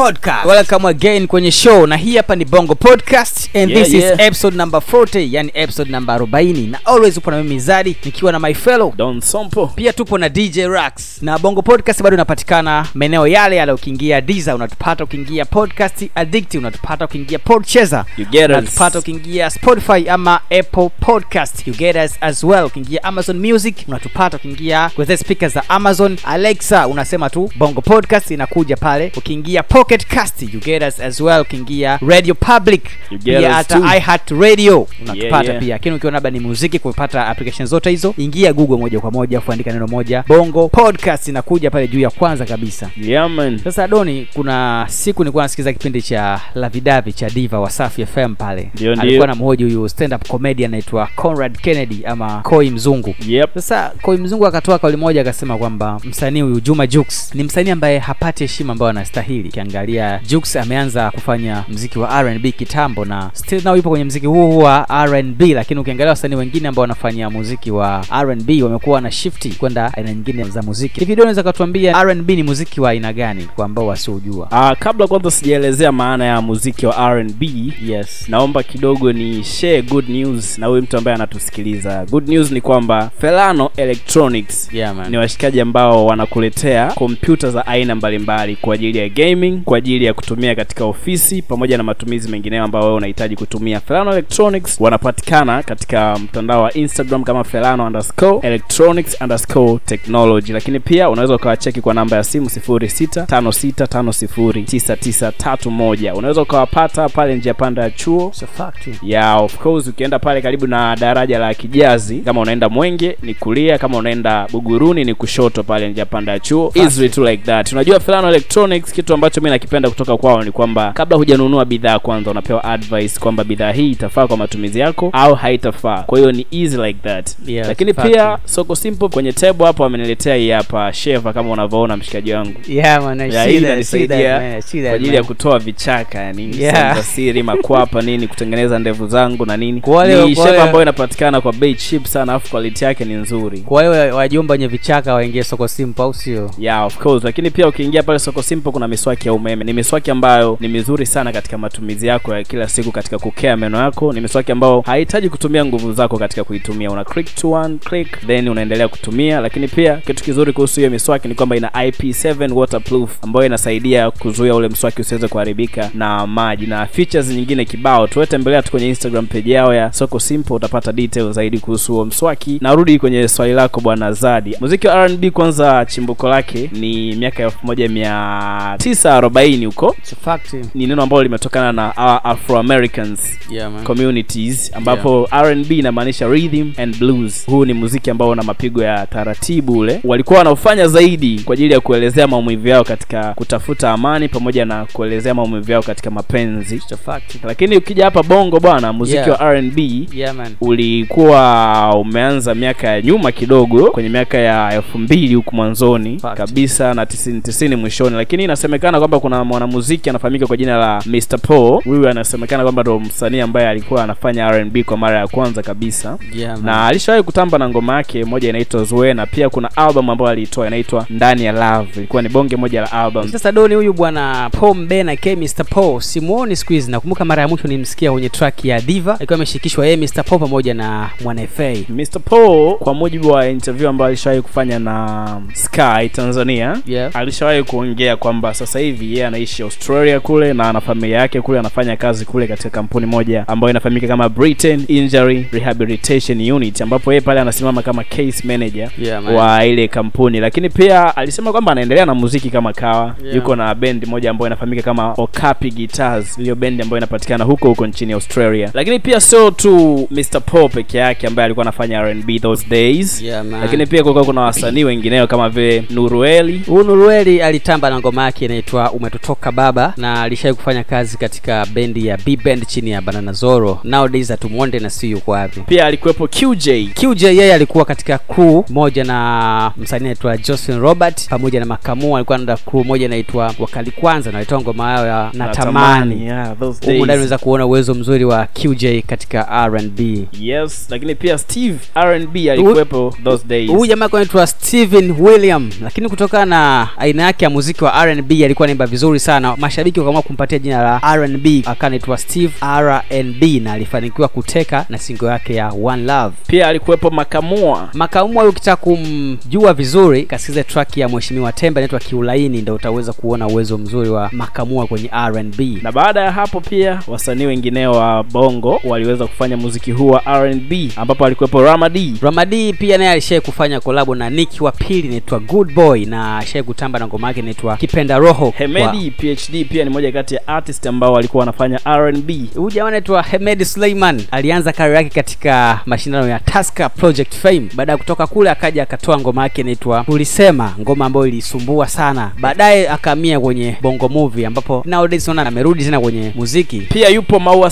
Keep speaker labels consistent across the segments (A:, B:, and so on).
A: Podcast. Welcome again kwenye show na hii hapa ni Bongo Podcast and
B: Yeah,
A: this
B: yeah.
A: is episode number 40, yani episode number 40 na always upo na mimi Zadi nikiwa na my fellow
B: Don Sompo.
A: pia tupo na DJ Rax na Bongo Podcast bado inapatikana maeneo yale yale. Ukiingia diza unatupata, ukiingia Podcast Addict unatupata, ukiingia
B: us.
A: unatupata, ukiingia Spotify ama Apple Podcast you get us as well. Ukiingia Amazon Music unatupata, ukiingia kwenye speakers za Amazon Alexa unasema tu Bongo Podcast inakuja pale. Ukiingia Pocket Cast. You get us as well. Ukiingia Radio Public. Pia hata iHeart Radio. Unatupata
B: yeah.
A: pia. Lakini ukiwa labda ni muziki kupata application zote hizo ingia google moja kwa moja kuandika neno moja bongo podcast inakuja pale juu ya kwanza kabisa.
B: Yeah, man.
A: sasa doni kuna siku nilikuwa nasikiliza kipindi cha lavidavi cha diva wasafi fm pale. Alikuwa na mhoji huyu stand up comedian anaitwa conrad kennedy ama koi mzungu.
B: Yep.
A: sasa koi mzungu akatoa kauli moja akasema kwamba msanii huyu juma jux ni msanii ambaye hapati heshima ambayo anastahili ukiangalia jux ameanza kufanya mziki wa R&B kitambo na still now yupo kwenye mziki huu wa R&B, lakini ukiangalia wasanii wengine ambao wanafanya muziki wa rnb wamekuwa na shifti kwenda aina nyingine za muziki hivi unaweza katuambia R&B ni muziki wa aina gani kwa ambao wasiojua
B: Ah, kabla kwanza sijaelezea maana ya muziki wa R&B,
A: yes
B: naomba kidogo ni share good news na huyu mtu ambaye anatusikiliza. Good news ni kwamba Felano Electronics
A: yeah, man.
B: ni washikaji ambao wanakuletea kompyuta za aina mbalimbali kwa ajili ya gaming, kwa ajili ya kutumia katika ofisi pamoja na matumizi mengineyo ambayo wewe unahitaji kutumia. Felano Electronics wanapatikana katika mtandao wa Instagram kama Felano underscore electronics underscore technology, lakini pia unaweza ukawacheki kwa namba ya simu 0656509931. Unaweza ukawapata pale njia panda ya chuo. Ya of course ukienda pale karibu na daraja la kijazi kama unaenda mwenge ni kulia kama unaenda buguruni ni kushoto pale njia panda ya chuo. Easily to like that. Unajua Felano Electronics kitu ambacho mi nakipenda kutoka kwao ni kwamba kabla hujanunua bidhaa kwanza unapewa advice kwamba bidhaa hii itafaa kwa matumizi yako au haitafaa. Kwa hiyo ni easy like that.
A: Yes,
B: lakini
A: fact.
B: pia soko simple kwenye table hapo ameniletea hii hapa sheva kama unavyoona mshikaji wangu.
A: Yeah,
B: inanisaidia kwa ajili ya kutoa vichaka yani
A: Yeah.
B: siri makwapa nini kutengeneza ndevu zangu na nini. Ni ambayo inapatikana kwa bei cheap sana afu quality yake ni nzuri.
A: Kwa hiyo wajomba wenye vichaka waingie soko simple au sio?
B: Yeah of course. Lakini pia ukiingia pale soko simple kuna miswaki ya umeme. Ni miswaki ambayo ni mizuri sana katika matumizi yako ya kila siku katika kukea meno yako. Ni miswaki ambayo haihitaji kutumia nguvu zako katika kuitumia, una click to one click then unaendelea kutumia. Lakini pia kitu kizuri kuhusu hiyo miswaki ni kwamba ina IP7 waterproof ambayo inasaidia kuzuia ule mswaki usiweze kuharibika na maji na features nyingine kibao. Tuwetembelea tu kwenye Instagram page yao ya Soko Simple, utapata detail zaidi kuhusu huo mswaki. Narudi kwenye swali lako bwana Zadi, muziki wa R&B kwanza, chimbuko lake ni miaka elfu moja mia
A: tisa 40 huko.
B: Ni neno ambalo limetokana na uh, afro
A: yeah,
B: communities ambapo yeah. rnb inamaanisha rhythm and blues. Huu ni muziki ambao una mapigo ya taratibu ule. Walikuwa wanaofanya zaidi kwa ajili ya kuelezea maumivu yao katika kutafuta amani pamoja na kuelezea maumivu yao katika mapenzi. Lakini ukija hapa bongo bwana muziki
A: yeah.
B: wa rnb
A: yeah,
B: ulikuwa umeanza miaka ya nyuma kidogo kwenye miaka ya elfu mbili huku mwanzoni kabisa na tisini tisini mwishoni. Lakini inasemekana kwamba kuna mwanamuziki anafahamika kwa jina la Mr. Paul huyu anasemekana kwamba ndo msanii ambaye alikuwa anafanya R&B kwa mara ya kwanza kabisa
A: Yeah,
B: na alishawahi kutamba na ngoma yake moja inaitwa Zoe na pia kuna album ambayo aliitoa inaitwa Ndani ya Love ilikuwa ni bonge moja la album
A: sasa doni huyu bwana paul mbena k mr paul simuoni siku hizi nakumbuka mara ya mwisho nimsikia kwenye track ya diva alikuwa ameshirikishwa yeye mr paul pamoja na mwana fa
B: Mr. Paul kwa mujibu wa interview ambayo alishawahi kufanya na Sky Tanzania
A: Yeah.
B: alishawahi kuongea kwamba sasa hivi yeye anaishi Australia kule na ana familia yake kule, anafanya kazi kule katika kampuni moja ambayo inafahamika kama Britain Injury Rehabilitation Unit, ambapo yeye pale anasimama kama case manager
A: Yeah,
B: wa ile kampuni, lakini pia alisema kwamba anaendelea na muziki kama kawa
A: Yeah.
B: yuko na bendi moja ambayo inafahamika kama Okapi Guitars, hiyo bendi ambayo inapatikana huko huko nchini Australia. Lakini pia sio tu Mr. Paul peke yake ambaye alikuwa anafanya R&B those days
A: Yeah,
B: lakini pia kulikuwa kuna wasanii wengineo kama vile Nurueli
A: huyu nurueli alitamba na ngoma yake inaitwa umetutoka baba na alishai kufanya kazi katika bendi ya b band chini ya banana zoro. Nowadays hatumuonde na si yuko wapi.
B: Pia alikuwepo qj
A: qj yeye alikuwa katika crew moja na msanii anaitwa josephine robert pamoja na makamu alikuwa na crew moja inaitwa wakali kwanza na walitoa ngoma yao ya natamani. Ndani unaweza kuona uwezo mzuri wa qj katika rnb
B: yes lakini pia steve rnb alikuwepo those days.
A: huyu jamaa anaitwa steven william lakini kutokana na aina yake ya muziki wa rnb alikuwa vizuri sana. Mashabiki wakaamua kumpatia jina la rnb akanaitwa anaitwa steve rnb na alifanikiwa kuteka na singo yake ya one love.
B: Pia alikuwepo makamua.
A: Makaumwa ukitaka kumjua vizuri kasikize track ya mheshimiwa temba inaitwa kiulaini ndo utaweza kuona uwezo mzuri wa makamua kwenye rnb
B: na baada ya hapo pia wasanii wengineo wa bongo waliweza kufanya muziki huu wa rnb ambapo alikuwepo ramadi.
A: Ramadi pia naye alishai kufanya kolabo na niki wa pili inaitwa good boy na ashai kutamba na ngoma yake inaitwa kipenda roho
B: hemedi phd pia ni moja kati ya artist ambao walikuwa wanafanya rnb
A: huyu jamaa anaitwa Hemed Suleiman alianza kari yake katika mashindano ya Tusker Project Fame. Baada ya kutoka kule, akaja akatoa ngoma yake inaitwa Tulisema, ngoma ambayo ilisumbua sana. Baadaye akahamia kwenye Bongo Movie, ambapo nowadays naona amerudi tena kwenye muziki.
B: pia yupo maua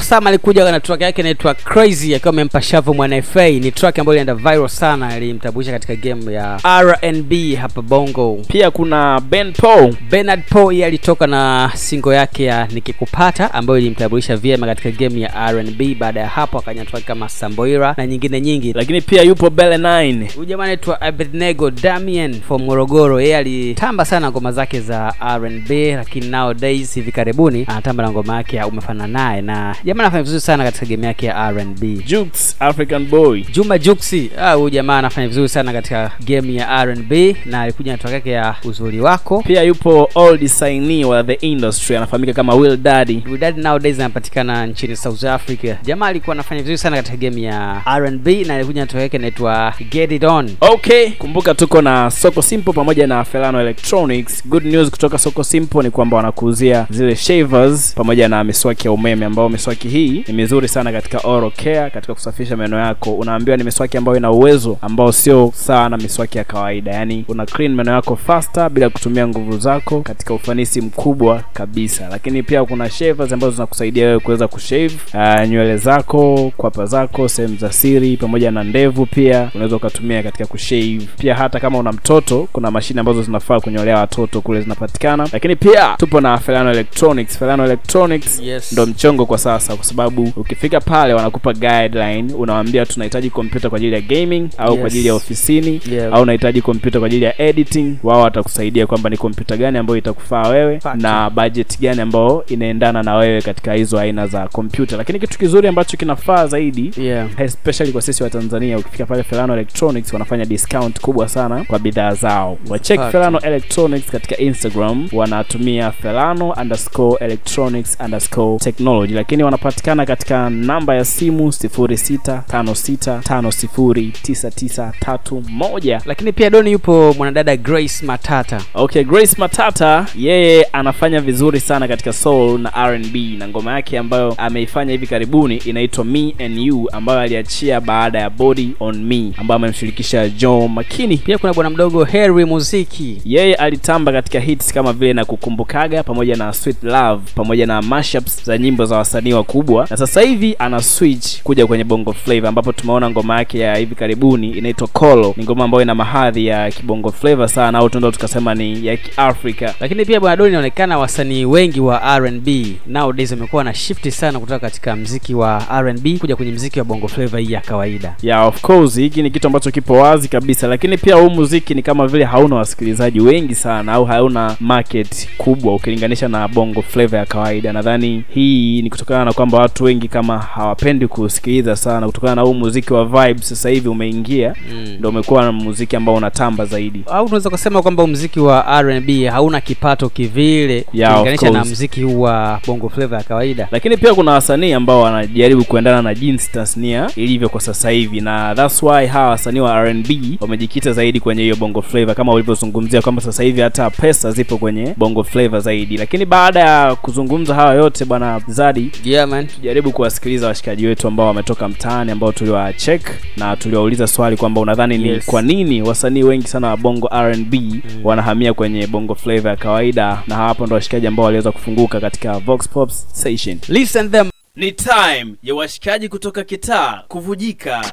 B: sama
A: alikuja na track yake inaitwa Crazy akiwa amempa shavu mwana FA. Ni track ambayo ilienda viral sana, ilimtambulisha katika game ya R&B hapa Bongo.
B: pia kuna ben paul
A: Bernard Paul alitoka na singo yake ya Nikikupata ambayo ilimtambulisha vyema katika game ya R&B. Baada ya hapo akanyatwa kama Samboira na nyingine nyingi.
B: lakini pia yupo bele 9
A: Huyu jamaa anaitwa Abednego Damien from Morogoro. Yeye alitamba sana ngoma zake za R&B, lakini nowadays hivi karibuni anatamba na ngoma yake ya Umefana naye, na jamaa anafanya vizuri sana katika game yake ya R&B.
B: Jux african boy
A: Juma Juxi, ah, huyu jamaa anafanya vizuri sana katika game ya R&B na alikuja na track yake ya uzuri wako.
B: pia yupo old signee wa the industry anafahamika kama will daddy
A: Widad nowadays anapatikana nchini South Africa. Jamaa alikuwa anafanya vizuri sana katika game ya R&B na alikuja na yake inaitwa Get It On.
B: okay kumbuka tuko na soko simple pamoja na felano electronics good news kutoka soko simple ni kwamba wanakuuzia zile shavers pamoja na miswaki ya umeme ambao miswaki hii ni mizuri sana katika oral care katika kusafisha meno yako unaambiwa ni miswaki ambayo ina uwezo ambao sio sawa na miswaki ya kawaida yaani una clean meno yako faster bila kutumia nguvu zako katika ufanisi mkubwa kabisa lakini pia kuna shavers ambazo zinakusaidia wewe kuweza kushave uh, nywele zako kwapa zako sehemu za siri pamoja na ndevu pia unaweza ukatumia katika kushave pia hata kama una mtoto kuna mashine ambazo zinafaa kunyolea watoto kule zinapatikana lakini pia tupo na Felano Electronics Felano Electronics
A: Yes.
B: ndo mchongo kwa sasa kwa sababu ukifika pale wanakupa guideline unawaambia tunahitaji kompyuta kwa ajili ya gaming au
A: Yes.
B: kwa ajili ya ofisini
A: Yeah.
B: au unahitaji kompyuta kwa ajili ya editing wao watakusaidia kwamba ni kompyuta gani ambayo itakufaa wewe
A: Fact.
B: na budget gani ambayo inaendana na wewe katika hizo aina za kompyuta lakini kitu kizuri ambacho kinafaa zaidi
A: Yeah.
B: especially kwa sisi wa tanzania ukifika pale felano electronics wanafanya discount kubwa sana kwa bidhaa zao wachek felano electronics katika instagram wanatumia felano underscore electronics underscore technology lakini wanapatikana katika namba ya simu 0656509931
A: Lakini pia Doni yupo mwanadada Grace Matata.
B: okay grace matata yeye anafanya vizuri sana katika soul na rnb na ngoma yake ambayo ameifanya hivi karibuni inaitwa me and you ambayo aliachia baada ya body on me ambayo amemshirikisha john makini
A: Pia kuna bwana mdogo Harry Muziki.
B: yeye alitamba katika hits kama vile na kukumbukaga pamoja na sweet love pamoja na mashups za nyimbo za wasanii wakubwa. Na sasa hivi ana switch kuja kwenye bongo Flava ambapo tumeona ngoma yake ya hivi karibuni inaitwa kolo. Ni ngoma ambayo ina mahadhi ya kibongo flavor sana au tunaweza tukasema ni ya kiafrika
A: Lakini pia bwana Doni inaonekana wasanii wengi wa R&B nowadays wamekuwa na shift sana kutoka katika mziki wa R&B kuja kwenye mziki wa bongo flavor hii ya kawaida.
B: yeah of course hiki ni kitu ambacho kipo wazi kabisa lakini pia huu muziki ni kama vile hauna wasikilizaji wengi sana au hauna market kubwa ukilinganisha na bongo flavor ya kawaida nadhani hii ni kutokana na kwamba watu wengi kama hawapendi kusikiliza sana kutokana na huu muziki wa vibe sasa hivi umeingia
A: Mm.
B: ndo umekuwa na muziki ambao unatamba zaidi
A: au tunaweza kusema kwamba mziki wa R&B hauna kipato kivile
B: Yeah,
A: ukilinganisha na mziki huu wa bongo flavor ya kawaida.
B: lakini pia kuna wasanii ambao wanajaribu kuendana na jinsi tasnia ilivyo kwa sasa hivi na thats why hawa wasanii wa R&B wamejikita zaidi kwenye hiyo bongo flavor kama ulivyozungumzia kwamba sasa hivi hata pesa zipo kwenye bongo flavor zaidi lakini baada ya kuzungumza hawa yote bwana zadi
A: Yeah man.
B: tujaribu kuwasikiliza washikaji wetu ambao wametoka mtaani ambao tuliwachek na tuliwauliza swali kwamba unadhani ni
A: Yes.
B: kwa nini wasanii wengi sana wa bongo R&B wanahamia kwenye bongo flavor ya kawaida na hapo ndo washikaji ambao waliweza kufunguka katika Vox Pops Session.
A: listen them
B: Ni time ya washikaji kutoka kitaa kuvujika.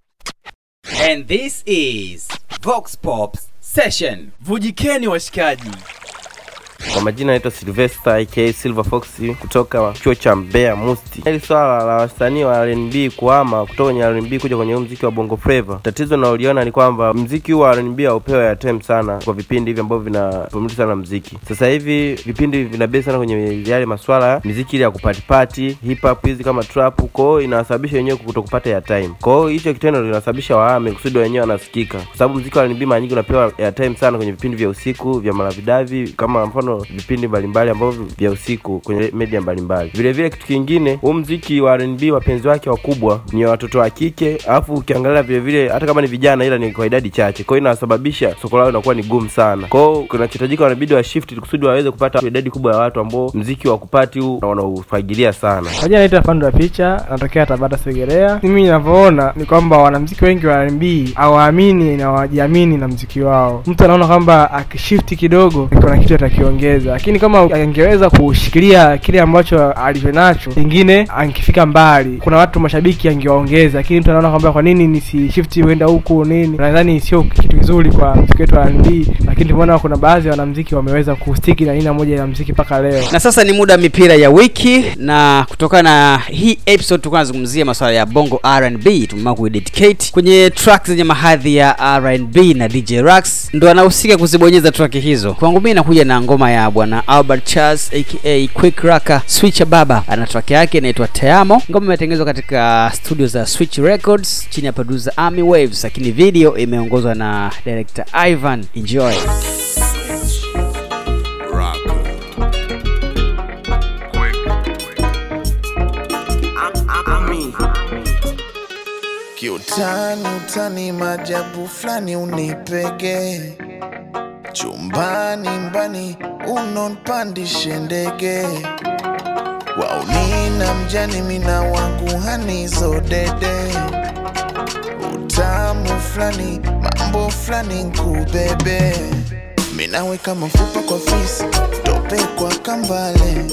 A: and this is vox pops session
B: Vujikeni washikaji.
C: Kwa majina naitwa Silvester aka Silver Fox kutoka chuo cha Mbeya Musti. Hili swala la wasanii wa R&B kuhama kutoka kwenye R&B kuja kwenye mziki wa Bongo Flava, tatizo naoliona ni kwamba mziki huu wa R&B ya time sana kwa vipindi hivi ambavyo vinapromote sana mziki. Sasa hivi vipindi vinabei sana kwenye yale maswala ya ile ya kupatipati, hip hizi kama trap, kwa inawasababisha wenyewe kutokupata airtime. Kwa hiyo hicho kitendo kinasababisha wahame kusudi wenyewe wanasikika, kwa sababu mziki wa R&B mara nyingi unapewa airtime sana kwenye vipindi vya usiku vya malavidavi, kama mfano vipindi mbalimbali ambavyo vya usiku kwenye media mbalimbali. Vile vile kitu kingine, huu mziki wa R&B wapenzi wake wakubwa ni watoto wa kike, alafu ukiangalia vile vile hata kama ni vijana, ila ni kwa idadi chache, kwa hiyo inasababisha soko lao inakuwa ni gumu sana. Kwa hiyo wanabidi wa shift kusudi waweze kupata idadi kubwa ya watu ambao mziki wa kupati huu wanaufagilia sana.
D: Kwa jina naitwa Fando ya Picha, natokea Tabata Segerea. Mimi ninavyoona ni kwamba wanamziki wengi wa R&B hawaamini na hawajiamini na mziki wao. Mtu anaona kwamba akishifti kidogo kuna kitu atakiongeza, lakini kama angeweza kushikilia kile ambacho alivyo nacho, pengine angefika mbali. Kuna watu mashabiki angewaongeza, lakini mtu anaona kwamba kwa nini nisishifti huenda huku nini. Nadhani sio kitu kizuri kwa mziki wetu wa R&B, lakini tumeona kuna baadhi ya wanamziki wameweza kustiki na aina moja ya mziki mpaka leo.
A: na sasa ni muda mipira ya wiki na kutokana na hii episode tulikuwa tunazungumzia masuala ya bongo R&B tumeamua kuidedicate kwenye track zenye mahadhi ya R&B na DJ Rax ndo anahusika kuzibonyeza track hizo kwangu mimi nakuja na ngoma ya bwana Albert Charles aka Quick Raka Switch Baba. Ana track yake inaitwa Teamo. Ngoma imetengenezwa katika studio za Switch Records chini ya producer Army Waves lakini video imeongozwa na director Ivan. Enjoy.
E: Kiutani utani majabu fulani unipege chumbani mbani unonpandishe ndege. Waunina mjani mina wangu hanizo dede. Utamu fulani mambo fulani nkubebe. Minaweka mafupa kwa fisi tope kwa kambale.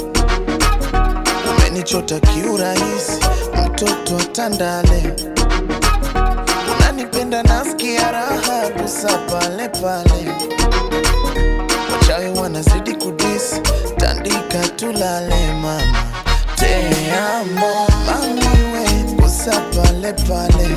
E: Umenichota kiurahisi mtoto atandale unanipenda nasikia raha kusa pale pale wachawi wanazidi kudis, tandika tulale mama. Teamo mamiwe kusa pale pale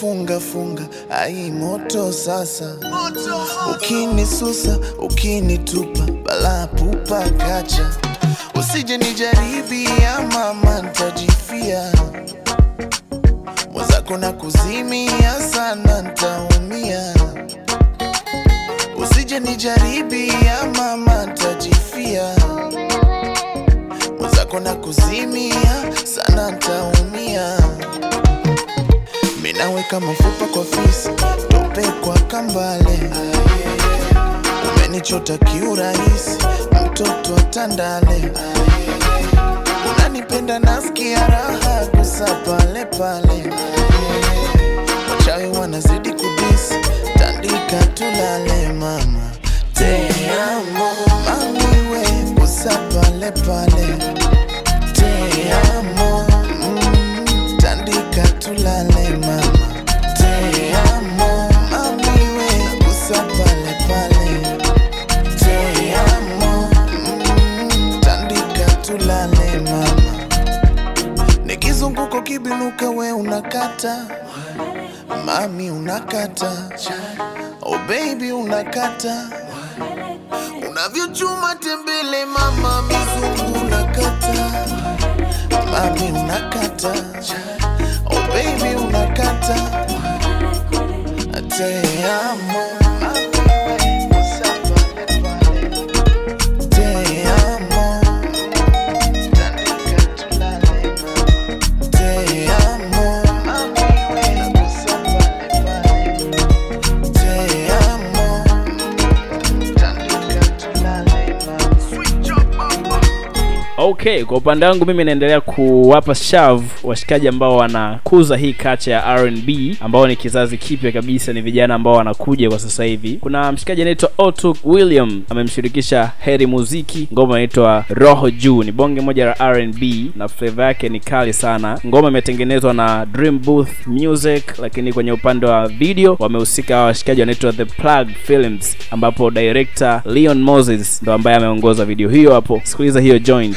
E: mefunga funga. Ai moto sasa. Ukinisusa ukinitupa. Bala pupa kacha. Usije nijaribia mama ntajifia mwenzako na kuzimia sana ntaumia usije nijaribia mama ntajifia mwenzako na kuzimia sana ntaumia minaweka mafupa kwa fisi tope kwa kambale. Umenichota kiurahisi mtoto atandale unanipenda nasikia raha kusa pale pale. Wachawi wanazidi kudisi tandika tulale mama. Teamo mamiwe kusa pale pale unakata. Mami unakata. Oh baby unakata. Unavyochuma tembele mama mizungu unakata. Mami unakata. Oh baby unakata. Te
B: okay kwa upande wangu mimi naendelea kuwapa shav washikaji ambao wanakuza hii kacha ya rnb ambao ni kizazi kipya kabisa ni vijana ambao wanakuja kwa sasa hivi. Kuna mshikaji anaitwa otu william amemshirikisha heri muziki ngoma inaitwa roho juu. Ni bonge moja la rnb na fleva yake ni kali sana. Ngoma imetengenezwa na dream booth music lakini kwenye upande wa video wamehusika hawa washikaji wanaitwa the plug films ambapo director leon moses ndo ambaye ameongoza video hiyo hapo. Sikiliza hiyo joint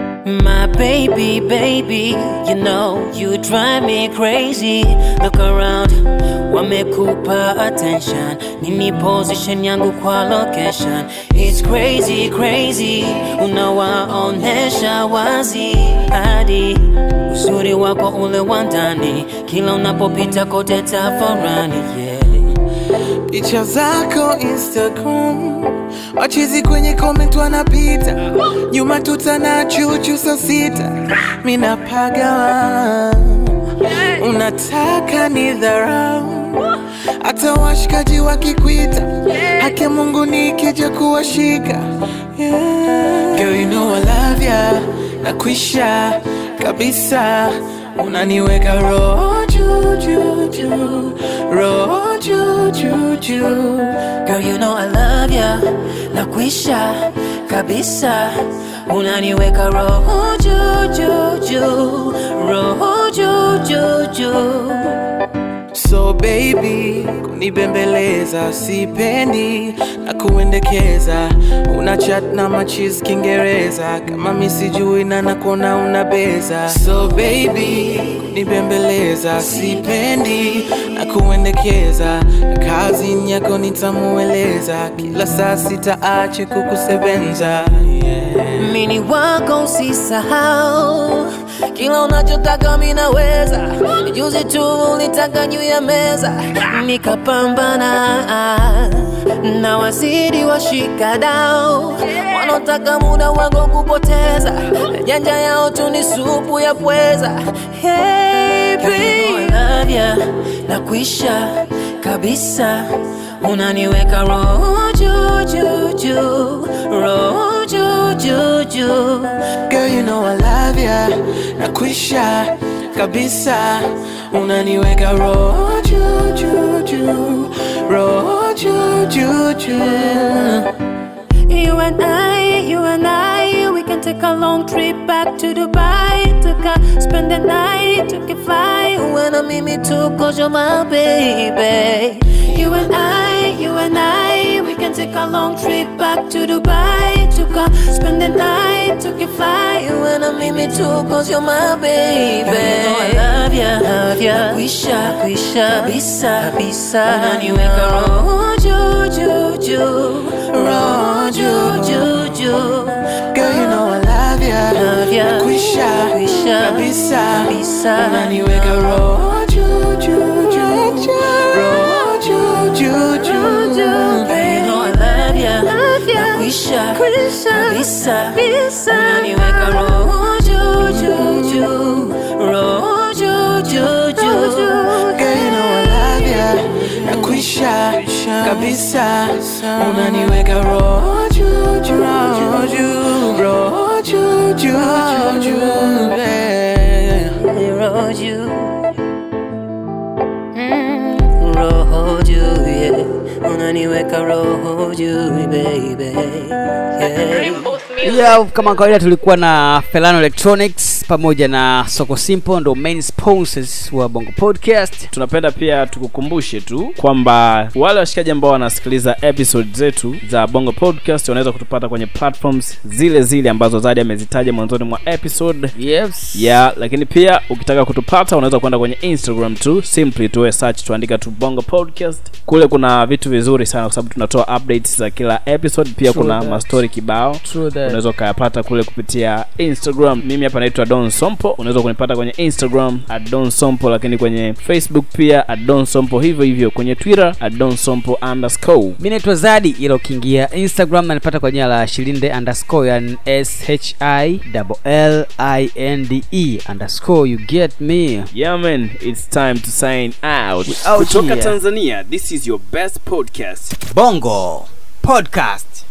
F: My baby, baby, you know you drive me crazy. Look around, want me wamekupa attention. Nini position yangu kwa location? It's crazy, crazy. Unawaonesha wazi hadi uzuri wako ule wa kila unapopita kote tafarani, yeah.
G: picha zako Instagram, wachizi kwenye comment wanapita, nyuma tutana chuchu saa sita, mina unataka ni dharau, hata washikaji wakikwita, haki Mungu nikija kuwashika. Yeah. Girl, you know I love ya, nakwisha kabisa, unaniweka roho juu juu, roho juu juu juu.
F: Girl, you know I love ya, nakwisha kabisa, unaniweka roho juu juu juu, roho juu juu juu.
G: So baby, kunibembeleza sipendi na kuendekeza, una chat na machis Kiingereza kama misijui na nakona unabeza. So baby, kunibembeleza sipendi na kuendekeza, kazi yako nitamueleza, kila saa sitaache kukusebenza yeah.
F: Mini wako usisahau, kila unachotaka mimi naweza. Juzi tu ulitaka juu ya meza, nikapambana na wazidi washikadau wanaotaka muda wako kupoteza, janja yao tu ni supu ya pweza. Hey, baby, na kuisha kabisa, unaniweka roho juu juu juu, roho juu juu juu.
G: Girl, you know I love ya, nakwisha kabisa, unaniweka roho juu juu juu, roho juu juu juu.
F: You and I, you and I, we can take a long trip back to Dubai. Took a spend the night, took a fly. When I'm in me too, cause you're my baby. You and I, you and I, we can take a long trip back to Dubai. Took a spend the night, took a fly. When I'm in me too, cause you're my baby. You know I love ya, love ya. Kwisha, kwisha, bisa, bisa. Unaniweka roho juu, juu, juu. Roho juu, juu, juu.
G: Girl, you know I love ya,
F: Love ya.
G: nakwisha
F: Kwisha,
G: kabisa,
F: kabisa.
G: unaniweka roho juu
F: Nakwisha, kabisa. Unaniweka roho juu, juu, juu. Roho juu, juu, juu.
G: Girl, you know I love ya, nakwisha. Kabisa, unaniweka roho juu roho juu,
F: baby. Yeah.
A: Yeah, kama kawaida tulikuwa na felano electronics pamoja na soko simple ndo main sponsors wa bongo podcast.
B: Tunapenda pia tukukumbushe tu kwamba wale washikaji ambao wanasikiliza episode zetu za bongo podcast wanaweza kutupata kwenye platforms zile zile ambazo zadi amezitaja mwanzoni mwa episode.
A: Yes.
B: Yeah lakini pia ukitaka kutupata unaweza kwenda kwenye instagram tu. Simply tuwe search tuandika tu bongo podcast. Kule kuna vitu vizuri sana kwa sababu tunatoa updates za kila episode. Pia
A: True
B: kuna
A: that.
B: mastori kibao.
A: True that.
B: Unaweza ukayapata kule kupitia instagram. Mimi hapa naitwa don sompo. Unaweza kunipata kwenye instagram at don sompo lakini kwenye facebook pia at don sompo. Hivyo hivyo kwenye twitter at don sompo underscore.
A: Mi naitwa zadi ila ukiingia instagram nanipata kwa jina la shilinde underscore yani shilinde underscore. You get me?
B: Yeah man. It's time to sign out.
A: Out
B: kutoka tanzania this is your best podcast.
A: Bongo podcast